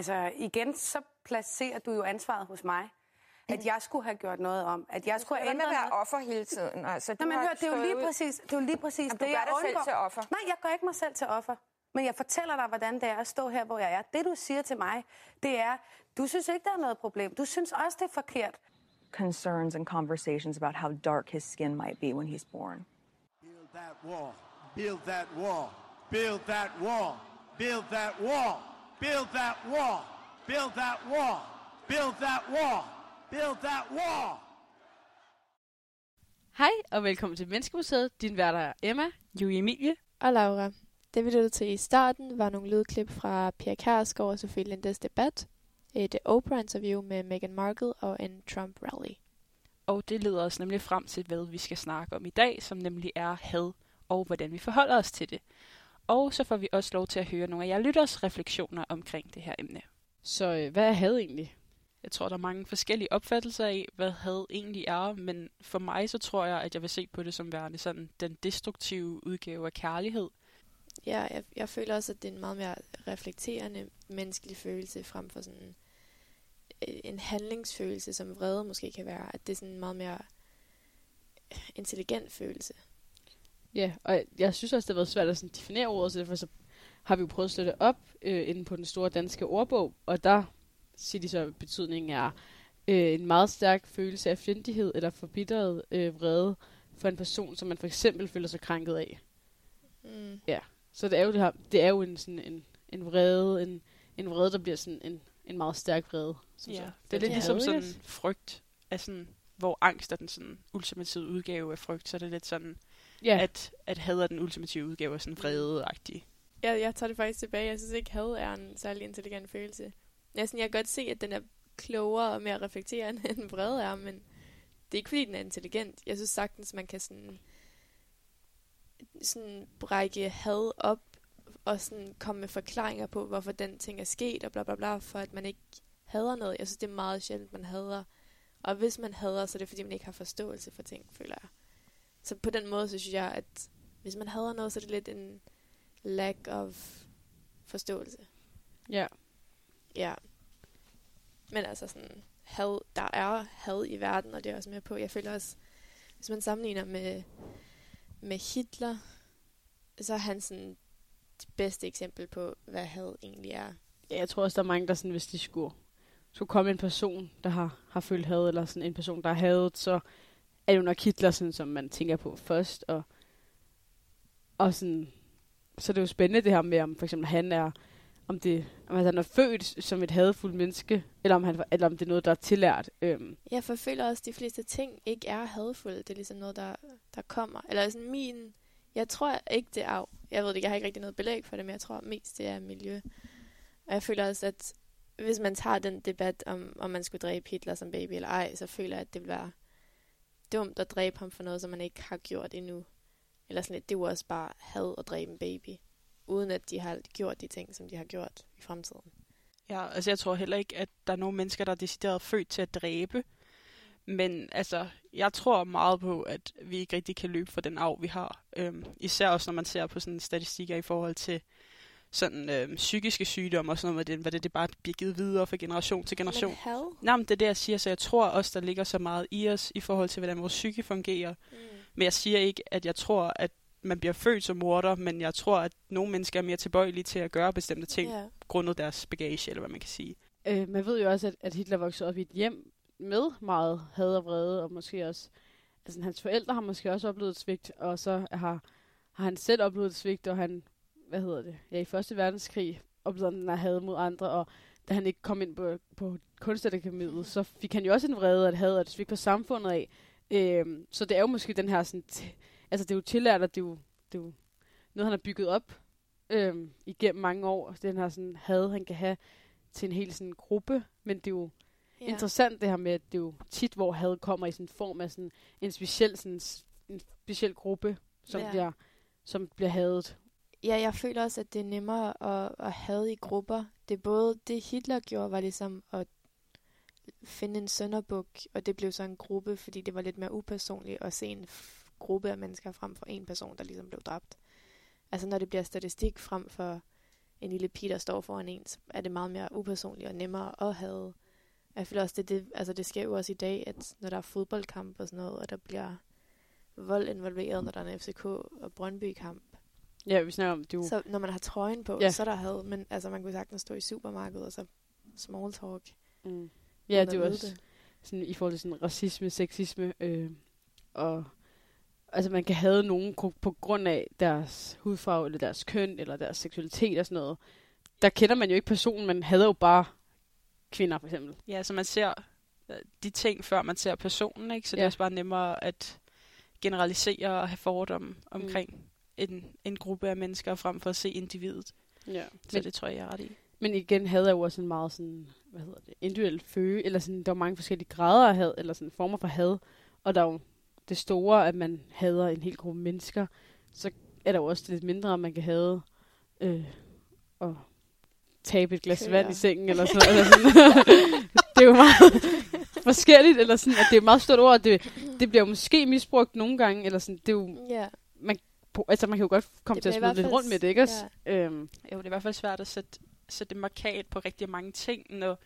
Altså igen, så placerer du jo ansvaret hos mig. At jeg skulle have gjort noget om. At jeg skulle have med at være offer hele tiden? Altså, du Nå, men hør, det er jo lige præcis, det er jo lige præcis Jamen, du det, gør jeg dig selv undgår. til offer. Nej, jeg gør ikke mig selv til offer. Men jeg fortæller dig, hvordan det er at stå her, hvor jeg er. Det, du siger til mig, det er, du synes ikke, der er noget problem. Du synes også, det er forkert. concerns and conversations about how dark his skin might be when he's born. Build that wall. Build that wall. Build that wall. Build that wall. Build that wall. Build that wall. Build that wall. Build that wall. Hej og velkommen til Menneskemuseet. Din værter er Emma, Julie Emilie. og Laura. Det vi lyttede til i starten var nogle lydklip fra Pia Kærsgaard og Sofie Lindes debat, et Oprah-interview med Meghan Markle og en Trump-rally. Og det leder os nemlig frem til, hvad vi skal snakke om i dag, som nemlig er had og hvordan vi forholder os til det. Og så får vi også lov til at høre nogle af jer lytters refleksioner omkring det her emne. Så øh, hvad er had egentlig? Jeg tror, der er mange forskellige opfattelser af, hvad had egentlig er, men for mig så tror jeg, at jeg vil se på det som værende sådan den destruktive udgave af kærlighed. Ja, jeg, jeg føler også, at det er en meget mere reflekterende menneskelig følelse, frem for sådan øh, en handlingsfølelse, som vrede måske kan være. At det er sådan en meget mere intelligent følelse. Ja, og jeg, jeg synes også, det har været svært at sådan definere ordet, så derfor så har vi jo prøvet at slå det op øh, inde på den store danske ordbog, og der siger de så, at betydningen er øh, en meget stærk følelse af fjendtlighed eller forbitret øh, vrede for en person, som man for eksempel føler sig krænket af. Mm. Så det er jo, det her, det er jo en, sådan en, en vrede, en, en vrede, der bliver sådan en, en meget stærk vrede. Synes Ja, jeg. det er lidt Ja. ligesom sådan frygt, af sådan, hvor angst er den sådan ultimative udgave af frygt, så er det lidt sådan, Ja, at, at had er den ultimative udgave af sådan vrede-agtig. Jeg, jeg tager det faktisk tilbage. Jeg synes ikke, had er en særlig intelligent følelse. Jeg, sådan, jeg kan godt se, at den er klogere og mere reflekterende, end vrede er, men det er ikke, fordi den er intelligent. Jeg synes sagtens, man kan sådan, sådan brække had op og sådan komme med forklaringer på, hvorfor den ting er sket, og bla bla bla, for at man ikke hader noget. Jeg synes, det er meget sjældent, man hader. Og hvis man hader, så er det, fordi man ikke har forståelse for ting, føler jeg. Så på den måde, så synes jeg, at hvis man hader noget, så er det lidt en lack of forståelse. ja. Ja. Men altså sådan, had, der er had i verden, og det er også med på. Jeg føler også, hvis man sammenligner med, med Hitler, så er han sådan det bedste eksempel på, hvad had egentlig er. Ja, jeg tror også, der er mange, der sådan, hvis de skulle, skulle komme en person, der har, har følt had, eller sådan en person, der har hadet, så er jo nok Hitler, sådan, som man tænker på først. Og, og sådan, så er det jo spændende det her med, om for eksempel han er, om, det, om han er født som et hadfuldt menneske, eller om, han, eller om det er noget, der er tillært. Øhm, Jeg for føler også, at de fleste ting ikke er hadfulde. Det er ligesom noget, der, der kommer. Eller sådan min... Jeg tror ikke, det er... Jeg ved det ikke, jeg har ikke rigtig noget belæg for det, men jeg tror mest, det er miljø. Og jeg føler også, at hvis man tager den debat om, om man skulle dræbe Hitler som baby eller ej, så føler jeg, at det vil være dumt at dræbe ham for noget, som man ikke har gjort endnu. Eller sådan lidt, det er jo også bare had at dræbe en baby, uden at de har gjort de ting, som de har gjort i fremtiden. Ja, altså jeg tror heller ikke, at der er nogen mennesker, der er decideret født til at dræbe. Men altså, jeg tror meget på, at vi ikke rigtig kan løbe for den arv, vi har. Øhm, især også, når man ser på sådan statistikker i forhold til sådan øhm, psykiske sygdomme og sådan noget, det, hvad det, det bare bliver givet videre fra generation til generation. Men? Nej, men det er det, jeg siger, så jeg tror også, der ligger så meget i os i forhold til, hvordan vores psyke fungerer. Mm. Men jeg siger ikke, at jeg tror, at man bliver født som morder, men jeg tror, at nogle mennesker er mere tilbøjelige til at gøre bestemte ting, Ja. grundet deres bagage, eller hvad man kan sige. øh, man ved jo også, at, at Hitler voksede op i et hjem med meget had og vrede, og måske også, altså hans forældre har måske også oplevet et svigt, og så har, har han selv oplevet et svigt, og han, hvad hedder det, ja, i Første Verdenskrig oplevede han had mod andre, og da han ikke kom ind på, på kunstakademiet, så fik han jo også en vrede at had og et svigt på samfundet af. Øhm, så det er jo måske den her sådan, altså det er jo tillært, at det er jo, det er jo noget, han har bygget op øhm, igennem mange år. Den her sådan had, han kan have til en hel sådan gruppe, men det er jo ja. interessant det her med, at det er jo tit, hvor had kommer i sådan form af sådan en speciel, sådan, en speciel gruppe, som, ja. bliver, som bliver hadet. Ja, jeg føler også, at det er nemmere at, at have i grupper. Det er både det, Hitler gjorde, var ligesom at finde en sønderbuk, og det blev så en gruppe, fordi det var lidt mere upersonligt at se en f- gruppe af mennesker frem for en person, der ligesom blev dræbt. Altså når det bliver statistik frem for en lille pige, der står foran en, så er det meget mere upersonligt og nemmere at have. Jeg føler også, det, det, altså det sker jo også i dag, at når der er fodboldkamp og sådan noget, og der bliver vold involveret, når der er en FCK og Brøndby-kamp, Ja, vi snakker om, det jo... så når man har trøjen på, Ja. så er der had. Men altså, man kunne sagtens stå i supermarkedet og så small talk. Mm. Ja, det er også sådan, i forhold til sådan racisme, sexisme, øh, og altså man kan have nogen på grund af deres hudfarve, eller deres køn, eller deres seksualitet og sådan noget. Der kender man jo ikke personen, man hader jo bare kvinder, for eksempel. Ja, så man ser øh, de ting, før man ser personen, ikke? Så det Ja. er også bare nemmere at generalisere og have fordomme omkring Mm. En, en gruppe af mennesker, frem for at se individet. Ja. Så Men, det tror jeg, jeg er ret i. men igen havde jeg jo også en meget sådan, hvad hedder det, individuel føle, eller sådan, der var mange forskellige grader af had, eller sådan former for had, og der er jo det store, at man hader en hel gruppe mennesker, så er der jo også det lidt mindre, man kan have øh, og tabe et glas Køer. vand i sengen, eller sådan, eller sådan. det er jo meget forskelligt, eller sådan, at det er et meget stort ord, det, det bliver måske misbrugt nogle gange, eller sådan, det er jo, Ja, på- altså man kan jo godt komme Det til at smide lidt rundt med det, ikke også? Øhm, Jo, det er i hvert fald svært at sætte, sætte markat på rigtig mange ting, når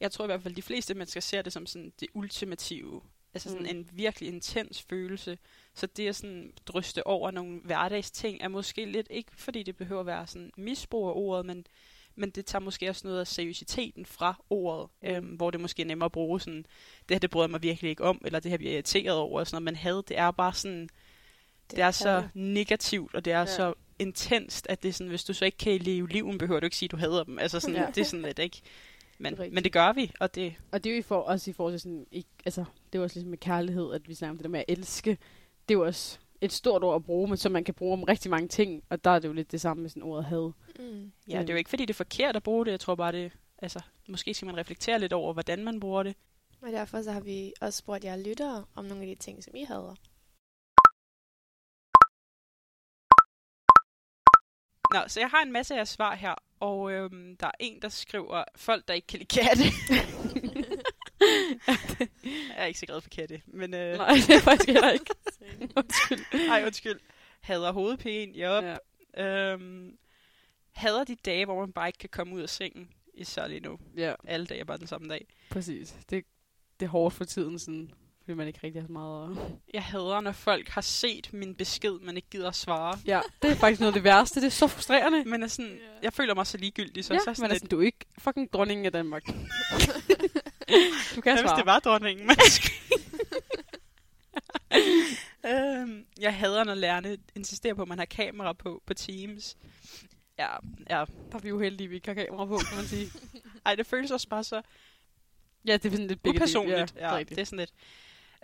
jeg tror i hvert fald, de fleste mennesker ser det som sådan det ultimative. Altså sådan Mm. en virkelig intens følelse. Så det at sådan dryste over nogle hverdagsting er måske lidt, ikke fordi det behøver at være sådan misbrug af ordet, men, men det tager måske også noget af seriøsiteten fra ordet, Mm. øhm, hvor det måske er nemmere at bruge sådan, det her det bryder mig virkelig ikke om, eller det her bliver irriteret over, og sådan noget. Men had, det er bare sådan, det, det er så had. negativt, og det er Ja. så intenst, at det er sådan, hvis du så ikke kan leve livet, behøver du ikke sige, at du hader dem. Altså sådan, Ja. det er sådan lidt, ikke? Men, Det men det gør vi, og det, Og det er jo i for, også i forhold til sådan, ikke, altså, det er også ligesom med kærlighed, at vi snakker om det der med at elske. Det er jo også et stort ord at bruge, men som man kan bruge om rigtig mange ting, og der er det jo lidt det samme med sådan ordet had. Mm. ja, det er jo ikke, fordi det er forkert at bruge det. Jeg tror bare, det altså, måske skal man reflektere lidt over, hvordan man bruger det. Og derfor så har vi også spurgt jer lyttere om nogle af de ting, som I hader. Nå, så jeg har en masse af svar her, og øhm, der er en, der skriver, folk, der ikke kan lide katte. jeg er ikke så glad for katte, men... Øh, Nej, det er faktisk heller ikke. Undskyld. Ej, undskyld. Hader hovedpine. Ja. Ja. Øhm, hader de dage, hvor man bare ikke kan komme ud af sengen. Især lige nu. ja, Alle dage er bare den samme dag. præcis. Det, det er hårdt for tiden, sådan, fordi man ikke rigtig har så meget. Jeg hader, når folk har set min besked, men ikke gider at svare. Ja, det er faktisk noget af det værste. Det er så frustrerende. Men er sådan, jeg føler mig så ligegyldig, så, ja, så er men sådan altså, lidt, du er ikke fucking dronningen af Danmark. du kan Hvad hvis svare. det var dronningen, man øhm, Jeg hader, når lærerne insisterer på, at man har kamera på på Teams. Ja, ja. Der er vi jo heldige, at vi ikke har kamera på, kan man sige. Ej, det føles også bare så Ja, det er sådan lidt upersonligt. Ja, Ja, er det er sådan lidt.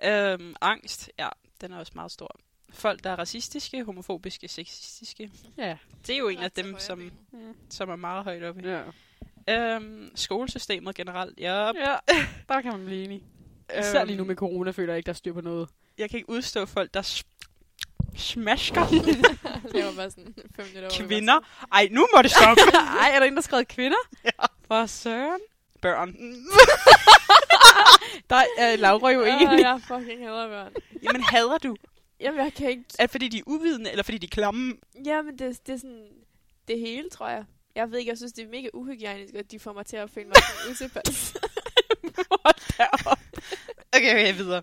Øhm, angst, ja, den er også meget stor. Folk, der er racistiske, homofobiske, sexistiske. Ja. Det er jo en af dem, som, som er meget højt oppe. ja. Øhm, skolesystemet generelt, ja. Ja, der kan man blive enig. Især Øhm, lige nu med corona, føler jeg ikke, der er styr på noget. Jeg kan ikke udstå folk, der smasker det var bare sådan fem minutter over. kvinder. Ej, nu må det stoppe. Ej, er der en, der skrevet kvinder? Ja. For søren. Børn. Der er Laura jo enig. jeg fucking hader børn. Jamen, hader du? Jamen, jeg kan ikke... Er det fordi, de er uvidende, eller fordi de er klamme? Jamen, det, det er sådan... Det hele, tror jeg. Jeg ved ikke, jeg synes, det er mega uhygienisk, at de får mig til at føle mig sådan utilpas. Okay, okay, videre.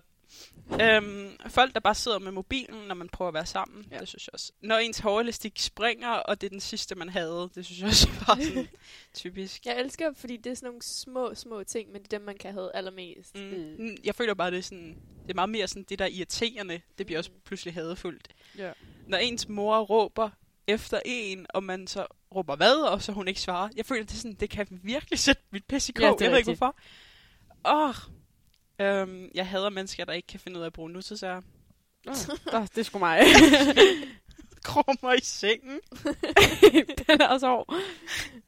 Øhm, folk, der bare sidder med mobilen, når man prøver at være sammen, Ja. det synes jeg også. Når ens hårelastik springer, og det er den sidste, man havde, det synes jeg også var sådan typisk. jeg elsker, fordi det er sådan nogle små, små ting, men det er dem, man kan have allermest. Mm. Mm. Mm. Jeg føler bare, det er, sådan, det er meget mere sådan det, der er irriterende. Det bliver også pludselig hadefuldt. Ja. Når ens mor råber efter en, og man så råber hvad, og så hun ikke svarer. Jeg føler, det, er sådan, det kan virkelig sætte mit pis i kog. Ja, det er jeg ved ikke hvorfor. Åh, oh. Øhm, jeg hader mennesker, der ikke kan finde ud af at bruge nutidsær. Oh, der, det er sgu mig. Krummer i sengen. Den er også hård.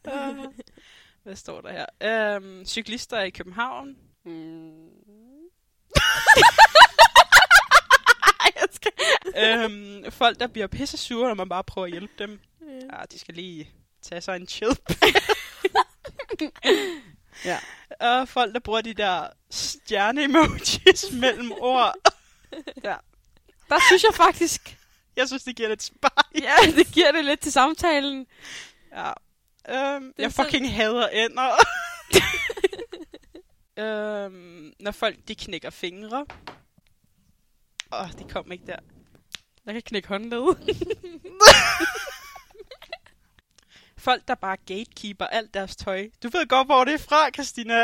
Øh, Hvad står der her? Øhm, cyklister i København. Mm. jeg skal... øhm, folk, der bliver pisse sure, når man bare prøver at hjælpe dem. Ja. Ja, de skal lige tage sig en chill. Ja. Og folk, der bruger de der stjerne-emojis mellem ord. Der synes jeg faktisk, Jeg synes, det giver lidt spejl. ja, det giver det lidt til samtalen. Ja. Øhm, jeg fucking hader ender. øhm, når folk de knækker fingre. Åh, oh, det kom ikke der. Jeg kan knække håndled. Folk, der bare gatekeeper alt deres tøj. Du ved godt, hvor det er fra, Christina.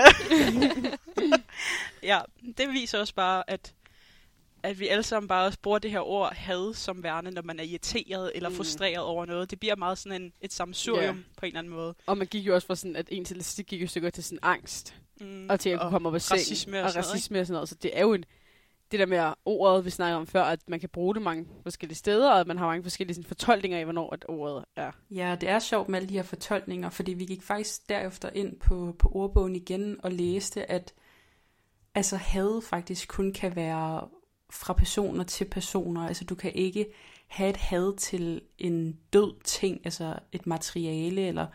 ja, det viser også bare, at at vi alle sammen bare også bruger det her ord had som værende, når man er irriteret eller Mm. frustreret over noget. Det bliver meget sådan en, et samsurium Ja. på en eller anden måde. Og man gik jo også fra sådan, at en til gik jo stykker til sådan angst. Mm. Og til at kunne komme op af seng. racisme og og sådan noget, racisme og sådan noget. Så det er jo en, det der med ordet, vi snakker om før, at man kan bruge det mange forskellige steder, og at man har mange forskellige sådan, fortolkninger af, hvornår at ordet er. Ja, det er sjovt med alle de her fortolkninger, fordi vi gik faktisk derefter ind på, på ordbogen igen og læste, at altså had faktisk kun kan være fra personer til personer. Altså du kan ikke have et had til en død ting, altså et materiale eller,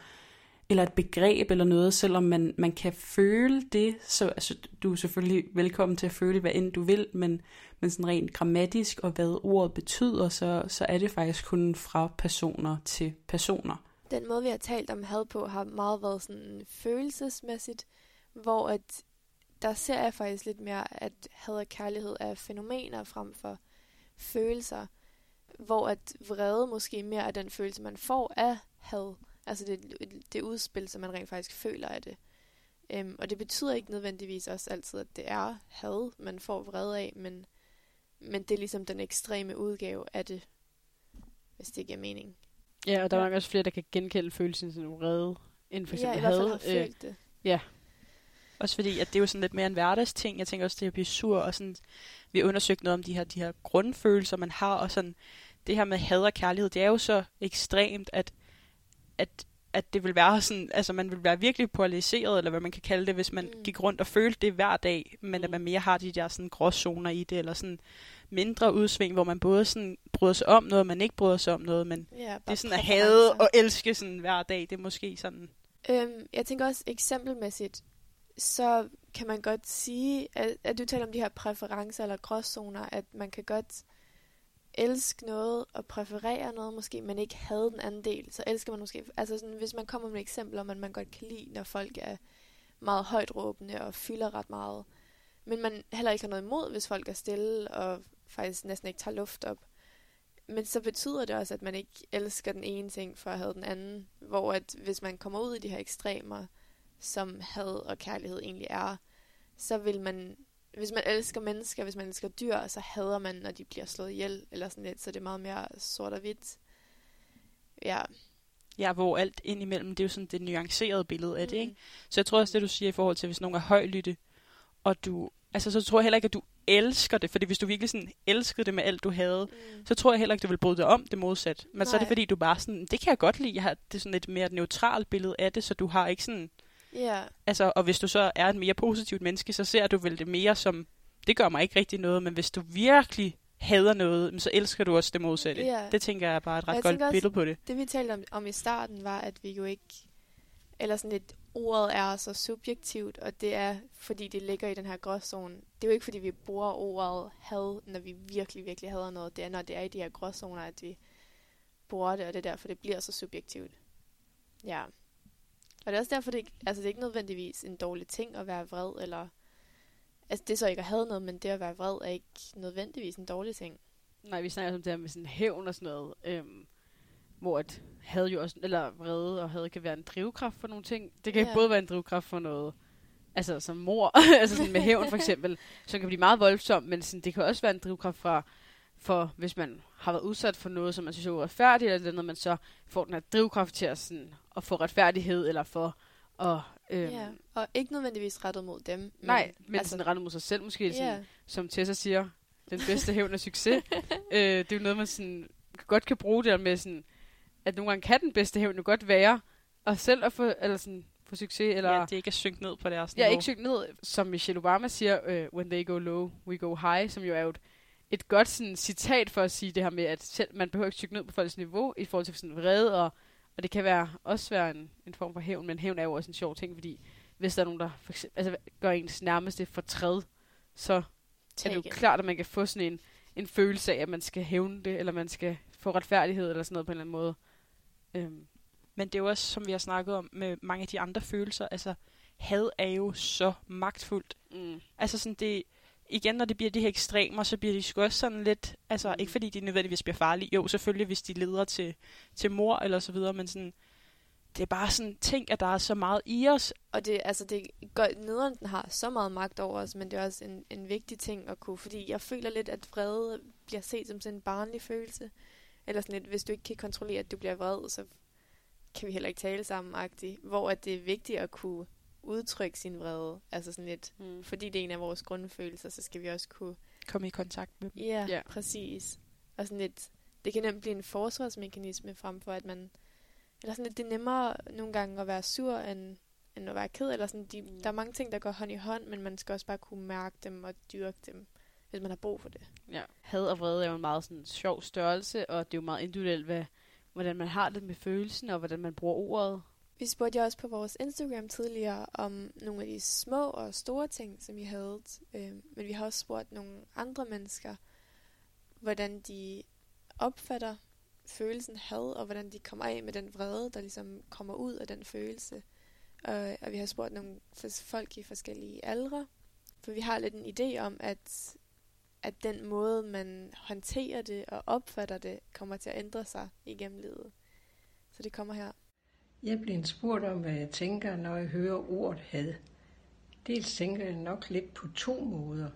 eller et begreb eller noget, selvom man, man kan føle det. Så altså, du er selvfølgelig velkommen til at føle, hvad end du vil, men, men sådan rent grammatisk og hvad ordet betyder, så, så er det faktisk kun fra personer til personer. Den måde, vi har talt om had på, har meget været sådan følelsesmæssigt, hvor at der ser jeg faktisk lidt mere, at had og kærlighed er fænomener frem for følelser, hvor at vrede måske mere er den følelse, man får af had. Altså det, det udspil, som man rent faktisk føler af det. Øhm, og det betyder ikke nødvendigvis også altid, at det er had, man får vrede af, men, men det er ligesom den ekstreme udgave af det, hvis det giver mening. Ja, og der er Ja. nok også flere, der kan genkende følelsen sådan vrede, end for ja, eksempel i hvert fald had. har Øh, følt det. Også fordi, at det er jo sådan lidt mere en hverdagsting. Jeg tænker også, det at blive sur, og sådan, vi har undersøgt noget om de her, de her grundfølelser, man har, og sådan, det her med had og kærlighed, det er jo så ekstremt, at, at, at det vil være sådan, altså man vil være virkelig polariseret, eller hvad man kan kalde det, hvis man Mm. gik rundt og følte det hver dag, men Mm. at man mere har de der sådan gråzoner i det, eller sådan mindre udsving, hvor man både sådan bryder sig om noget, og man ikke bryder sig om noget, men Ja, det er sådan at hade og elske sådan hver dag, det er måske sådan, Øhm, jeg tænker også eksempelmæssigt, så kan man godt sige, at, at du taler om de her præferencer eller gråzoner, at man kan godt elske noget og præferere noget måske, men ikke havde den anden del. Så elsker man måske, altså sådan, hvis man kommer med et eksempel om, at man godt kan lide, når folk er meget højt råbende og fylder ret meget, men man heller ikke har noget imod, hvis folk er stille og faktisk næsten ikke tager luft op. Men så betyder det også, at man ikke elsker den ene ting for at have den anden. Hvor at hvis man kommer ud i de her ekstremer, som had og kærlighed egentlig er, så vil man, hvis man elsker mennesker, hvis man elsker dyr, så hader man, når de bliver slået ihjel, eller sådan lidt, så det er meget mere sort og hvidt. Ja. ja, hvor alt indimellem, det er jo sådan det nuancerede billede af det, ikke? Mm. Så jeg tror også, det du siger i forhold til, hvis nogen er højlytte, og du... Altså, så tror jeg heller ikke, at du elsker det, fordi hvis du virkelig sådan elskede det med alt, du havde, Mm. så tror jeg heller ikke, du vil bryde dig om det modsat. Men så er det Nej. fordi, du bare sådan, det kan jeg godt lide, jeg har det er sådan et mere neutralt billede af det, så du har ikke sådan... Ja, Altså, og hvis du så er et mere positivt menneske, så ser du vel det mere som, det gør mig ikke rigtig noget, men hvis du virkelig hader noget, så elsker du også det modsatte. Ja. Det tænker jeg er bare et ret godt også- billede på det. det vi talte om, om i starten var, at vi jo ikke, eller sådan lidt, ordet er så subjektivt, og det er, fordi det ligger i den her gråzone. Det er jo ikke, fordi vi bruger ordet had, når vi virkelig, virkelig hader noget. Det er, når det er i de her gråzoner, at vi bruger det, og det er derfor, det bliver så subjektivt. Ja. Og det er også derfor, det, ikke- altså det er ikke nødvendigvis en dårlig ting at være vred, eller... Altså det er så ikke at have noget, men det at være vred er ikke nødvendigvis en dårlig ting. Nej, vi snakker om det her med sådan hævn og sådan noget, øhm, hvor at had jo også, eller vrede og had kan være en drivkraft for nogle ting. Det kan Ja. både være en drivkraft for noget, altså som mor, altså sådan med hævn for eksempel, som kan blive meget voldsom, men sådan, det kan også være en drivkraft for, for hvis man har været udsat for noget, som man synes er uretfærdigt, eller noget, man så får den her drivkraft til at, sådan, at få retfærdighed, eller for at... Øhm, Ja. Og ikke nødvendigvis rettet mod dem. Men, Nej, men altså, sådan rettet mod sig selv måske, sådan, Ja. som Tessa siger, den bedste hævn er succes. øh, det er jo noget, man sådan, godt kan bruge der med, sådan, at nogle gange kan den bedste hævn jo godt være, og selv at få, eller sådan, få succes, eller... Ja, det ikke er synkt ned på deres Jeg er niveau. ikke sygt ned, som Michelle Obama siger, uh, when they go low, we go high, som jo er jo et, et godt sådan, citat for at sige det her med, at selv, man behøver ikke sygt ned på folks niveau i forhold til sådan vrede, og, og det kan være, også være en, en form for hævn, men hævn er jo også en sjov ting, fordi hvis der er nogen, der for eksempel, altså, gør ens nærmeste fortræd, så er det jo it. klart, at man kan få sådan en, en følelse af, at man skal hævne det, eller man skal få retfærdighed, eller sådan noget på en eller anden måde. Øhm, Men det er jo også, som vi har snakket om med mange af de andre følelser, altså had er jo så magtfuldt. Mm. Altså sådan det, igen når det bliver de her ekstremer, så bliver de sgu også sådan lidt, altså ikke fordi de nødvendigvis bliver farlige, jo selvfølgelig hvis de leder til, til mor eller så videre, men sådan, det er bare sådan ting, at der er så meget i os. Og det, altså det gør, nederen den har så meget magt over os, men det er også en, en vigtig ting at kunne, fordi jeg føler lidt, at vrede bliver set som sådan en barnlig følelse. Eller sådan lidt, hvis du ikke kan kontrollere, at du bliver vred, så kan vi heller ikke tale sammen -agtigt. Hvor at det er vigtigt at kunne udtrykke sin vrede. Altså sådan lidt, Mm. fordi det er en af vores grundfølelser, så skal vi også kunne Komme i kontakt med dem. Ja, Ja. præcis. Og sådan lidt, det kan nemt blive en forsvarsmekanisme frem for, at man... Eller sådan lidt, det er nemmere nogle gange at være sur, end, end at være ked. Eller sådan, de, Mm. Der er mange ting, der går hånd i hånd, men man skal også bare kunne mærke dem og dyrke dem, hvis man har brug for det. Ja. Had og vrede er jo en meget sådan sjov størrelse, og det er jo meget individuelt, hvad, hvordan man har det med følelsen, og hvordan man bruger ordet. Vi spurgte jer også på vores Instagram tidligere om nogle af de små og store ting, som I havde. Øh, men vi har også spurgt nogle andre mennesker, hvordan de opfatter følelsen had, og hvordan de kommer af med den vrede, der ligesom kommer ud af den følelse. Og, og vi har spurgt nogle folk i forskellige aldre, for vi har lidt en idé om, at, at den måde, man håndterer det og opfatter det, kommer til at ændre sig igennem livet. Så det kommer her. Jeg blev spurgt om, hvad jeg tænker, når jeg hører ordet had. Dels tænker jeg nok lidt på to måder.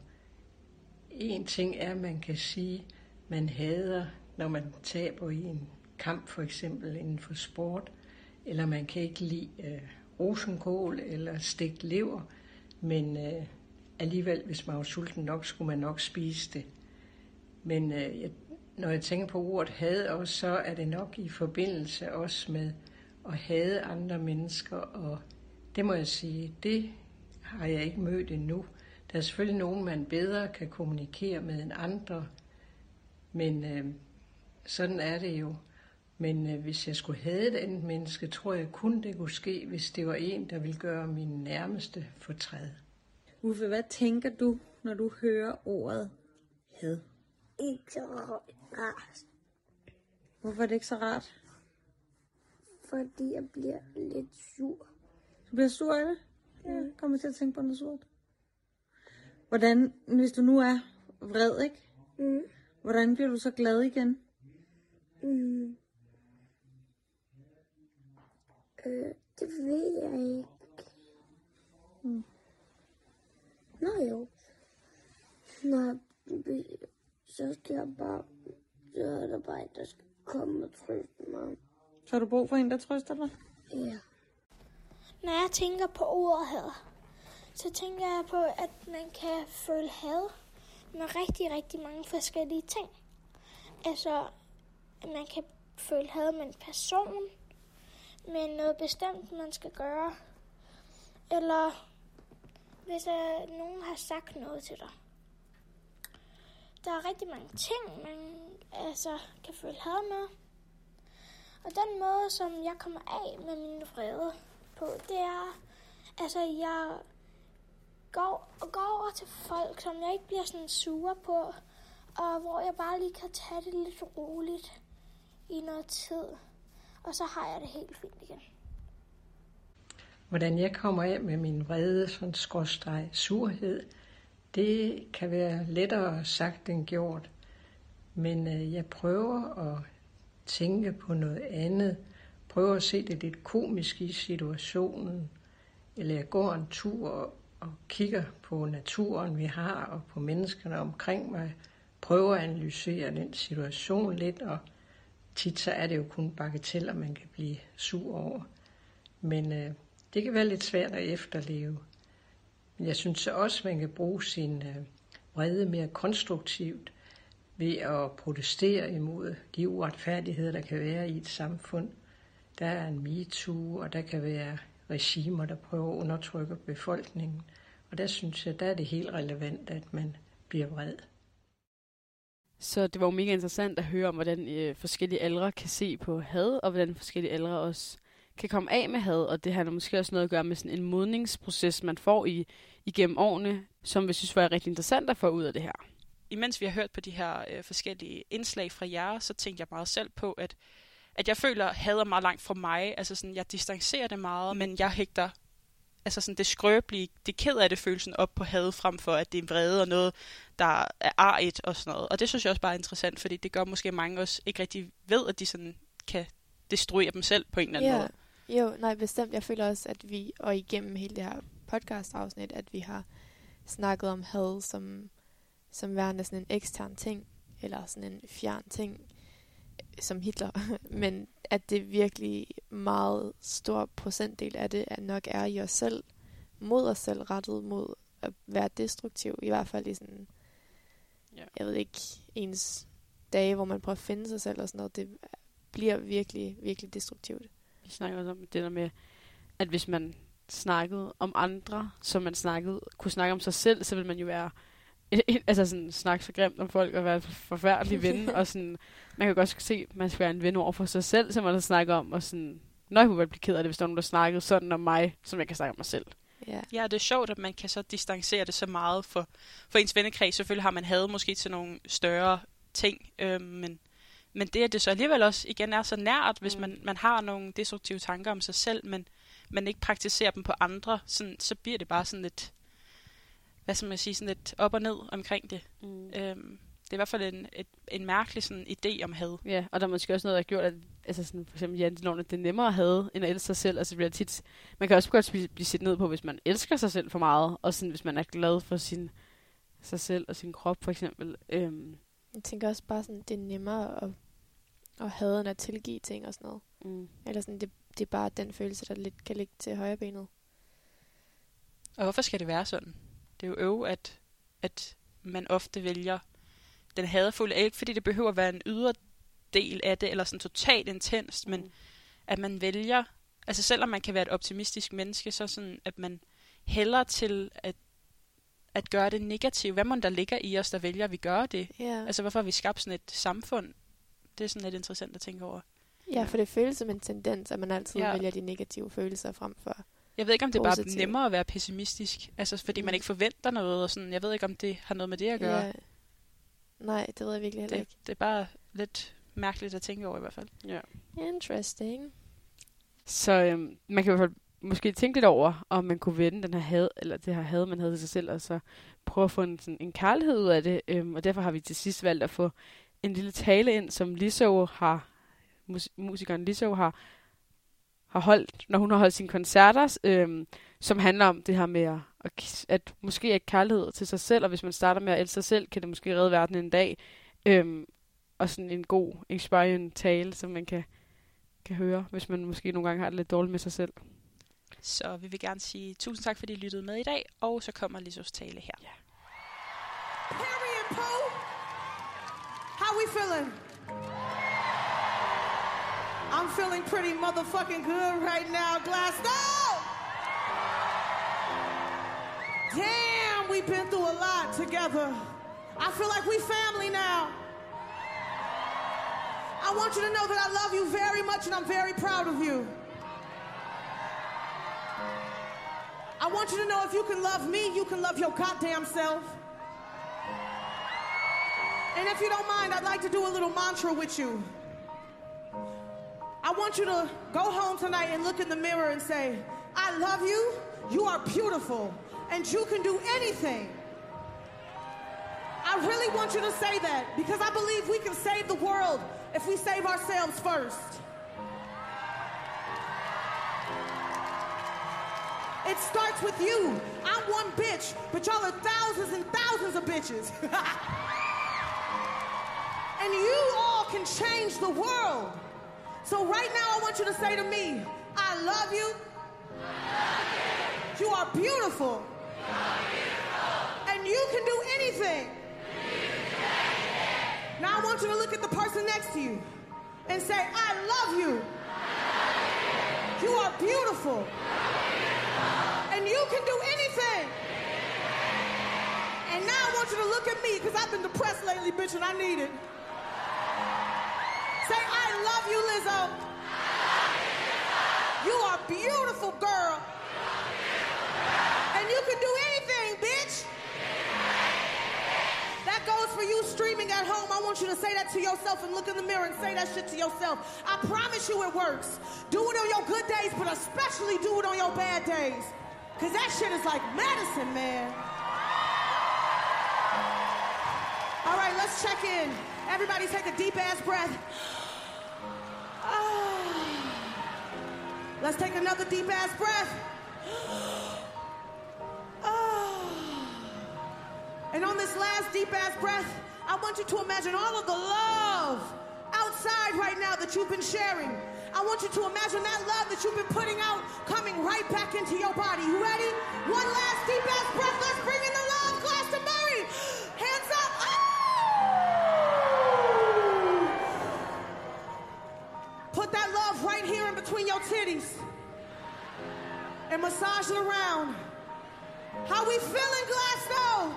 En ting er, at man kan sige, man hader, når man taber i en kamp, for eksempel inden for sport, eller man kan ikke lide øh, rosenkål eller stegt lever, men øh, alligevel, hvis man var sulten nok, skulle man nok spise det. Men øh, jeg, når jeg tænker på ordet had også, så er det nok i forbindelse også med at hade andre mennesker, og det må jeg sige, det har jeg ikke mødt endnu. Der er selvfølgelig nogen, man bedre kan kommunikere med end andre, men øh, sådan er det jo. Men øh, hvis jeg skulle have et andet menneske, tror jeg kun det kunne ske, hvis det var en, der ville gøre min nærmeste fortræd. Uffe, hvad tænker du, når du hører ordet had? Ikke så rart, Hvorfor er det ikke så rart? Fordi jeg bliver lidt sur. Du bliver sur af det? Ja, kommer til at tænke på noget surt. Hvordan, hvis du nu er vred, ikke? Mm. Hvordan bliver du så glad igen? Mm. Øh, det ved jeg ikke. Mm. Nå jo. Nå, så skal jeg bare... Så er der bare en, der skal komme og trøste mig. Så har du brug for en, der trøster dig? Ja. Når jeg tænker på ordet had, så tænker jeg på, at man kan føle had med rigtig, rigtig mange forskellige ting. Altså, at man kan føle had med en person, med noget bestemt, man skal gøre, eller hvis uh, nogen har sagt noget til dig. Der er rigtig mange ting, man altså, kan føle had med. Og den måde, som jeg kommer af med min vrede på, det er, altså jeg går, går over til folk, som jeg ikke bliver sådan sure på, og hvor jeg bare lige kan tage det lidt roligt i noget tid. Og så har jeg det helt fint igen. Hvordan jeg kommer af med min vrede, sådan skråstreg surhed, det kan være lettere sagt end gjort. Men øh, jeg prøver at tænke på noget andet. Prøve at se det lidt komisk i situationen. Eller jeg går en tur og, og kigger på naturen, vi har, og på menneskerne omkring mig. Prøver at analysere den situation lidt, og tit så er det jo kun bagateller, man kan blive sur over. Men øh, det kan være lidt svært at efterleve. Men jeg synes også, man kan bruge sin øh, vrede mere konstruktivt ved at protestere imod de uretfærdigheder, der kan være i et samfund. Der er en MeToo, og der kan være regimer, der prøver at undertrykke befolkningen. Og der synes jeg, der er det helt relevant, at man bliver vred. Så det var jo mega interessant at høre om, hvordan øh, forskellige aldre kan se på had, og hvordan forskellige aldre også kan komme af med had, og det har måske også noget at gøre med sådan en modningsproces, man får i, igennem årene, som vi synes var rigtig interessant at få ud af det her. Imens vi har hørt på de her øh, forskellige indslag fra jer, så tænkte jeg meget selv på, at at jeg føler, at had er meget langt fra mig. Altså sådan, jeg distancerer det meget, men jeg hægter altså sådan det skrøbelige, det ked af det følelsen op på had, frem for at det er vrede og noget, der er arigt og sådan noget. Og det synes jeg også bare er interessant, fordi det gør måske mange også ikke rigtig ved, at de sådan kan destruere dem selv på en eller anden Ja. måde. Jo, nej, bestemt. Jeg føler også, at vi, og igennem hele det her podcast-afsnit, at vi har snakket om had som, som værende sådan en ekstern ting, eller sådan en fjern ting, som Hitler. Men at det virkelig meget stor procentdel af det at nok er i os selv, mod os selv, rettet mod at være destruktiv. I hvert fald i sådan, Ja. jeg ved ikke, ens dage, hvor man prøver at finde sig selv og sådan noget. Det bliver virkelig, virkelig destruktivt. Vi snakker også om det der med, at hvis man snakkede om andre, som man snakkede, kunne snakke om sig selv, så ville man jo være altså sådan snakke så grimt om folk og være forfærdelig ven, og sådan, man kan godt se, at man skal være en ven over for sig selv, som man har snakket om, og sådan, når jeg kunne godt blive ked af det, hvis der var nogen, der snakkede sådan om mig, som jeg kan snakke om mig selv. Ja. Ja, det er sjovt, at man kan så distancere det så meget for, for ens vennekreds. Selvfølgelig har man had måske til nogle større ting, øh, men, men det, at det så alligevel også igen er så nært, hvis Mm. man, man har nogle destruktive tanker om sig selv, men man ikke praktiserer dem på andre, sådan, så bliver det bare sådan lidt, hvad skal man sige, sådan lidt op og ned omkring det. Mm. Øhm, det er i hvert fald en, et, en mærkelig sådan, idé om had. Ja, og der er måske også noget, der har gjort, at altså sådan, for eksempel janteloven, at det er nemmere at have, end at elske sig selv. Altså, bliver tit, man kan også godt blive, blive set ned på, hvis man elsker sig selv for meget, og sådan, hvis man er glad for sin, sig selv og sin krop, for eksempel. Øhm, Jeg tænker også bare sådan, det er nemmere at, at have end at tilgive ting og sådan noget. mm. Eller sådan, det, det er bare den følelse, der lidt kan ligge til højre benet. Og hvorfor skal det være sådan? Det er jo øv, at, at man ofte vælger den hadefulde, ikke fordi det behøver at være en ydre del af det, eller sådan totalt intenst, men Mm. at man vælger, altså selvom man kan være et optimistisk menneske, så sådan, at man hælder til at, at gøre det negativt. Hvad må der ligger i os, der vælger, at vi gør det? Ja. Altså hvorfor har vi skabt sådan et samfund? Det er sådan lidt interessant at tænke over. ja, for det føles som en tendens, at man altid ja. vælger de negative følelser frem for... Jeg ved ikke, om det er bare nemmere at være pessimistisk, altså fordi man Mm. ikke forventer noget, og sådan, jeg ved ikke, om det har noget med det at gøre. Ja. Nej, det ved jeg virkelig heller det, ikke. det er bare lidt mærkeligt at tænke over i hvert fald. Ja. Interesting. Så øhm, man kan i hvert fald måske tænke lidt over, om man kunne vende den her had, eller det her had, man havde til sig selv, og så prøve at få en, sådan, en kærlighed ud af det. Øhm, og derfor har vi til sidst valgt at få en lille tale ind, som Lizzo har, mus- musikeren Lizzo har, har holdt, når hun har holdt sine koncerter, øhm, som handler om det her med at, at, måske er kærlighed til sig selv, og hvis man starter med at elske sig selv, kan det måske redde verden en dag. Øhm, og sådan en god, inspiring tale, som man kan, kan høre, hvis man måske nogle gange har det lidt dårligt med sig selv. Så vi vil gerne sige tusind tak, fordi I lyttede med i dag, og så kommer Lisos tale her. Ja. Period, Pooh. How we feeling? I'm feeling pretty motherfucking good right now, Glasto. Damn, we've been through a lot together. I feel like we family now. I want you to know that I love you very much and I'm very proud of you. I want you to know if you can love me, you can love your goddamn self. And if you don't mind, I'd like to do a little mantra with you. I want you to go home tonight and look in the mirror and say, I love you, you are beautiful, and you can do anything. I really want you to say that because I believe we can save the world if we save ourselves first. It starts with you. I'm one bitch, but y'all are thousands and thousands of bitches. and you all can change the world. So right now, I want you to say to me, I love you. you. are beautiful. And you can do anything. Now I want you to look at the person next to you and say, I love you. You are beautiful. And you can do anything. And now I want you to look at me because I've been depressed lately, bitch, and I need it. Say, I love you, Lizzo. You are beautiful, girl. And you can do anything, bitch. That goes for you streaming at home. I want you to say that to yourself and look in the mirror and say that shit to yourself. I promise you it works. Do it on your good days, but especially do it on your bad days. Because that shit is like medicine, man. All right, let's check in. Everybody take a deep ass breath. Ah. Let's take another deep ass breath. Ah. And on this last deep ass breath, I want you to imagine all of the love outside right now that you've been sharing. I want you to imagine that love that you've been putting out coming right back into your body. You ready? One last deep ass breath. Let's bring in and massage it around. How we feeling, Glasgow?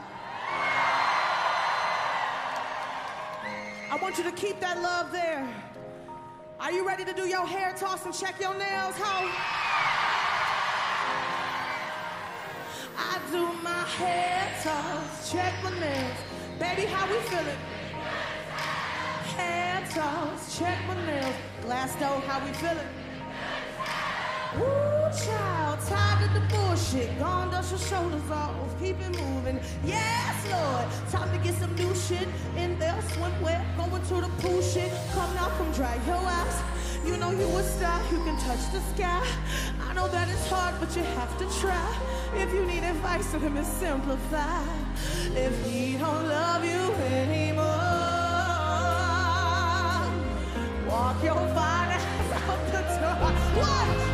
I want you to keep that love there. Are you ready to do your hair toss and check your nails, ho? I do my hair toss, check my nails. Baby, how we feeling? Hair toss, check my nails. Glass door, how we feeling? Woo, child, tired of the bullshit. Gone, dust your shoulders off. Keep it moving. Yes, Lord. Time to get some new shit in there. Swimwear, going to the pool shit. Come now, come dry your eyes. You know you a star, you can touch the sky. I know that it's hard, but you have to try. If you need advice let him, simplify. If he don't love you anymore, walk your fine ass out the door. One,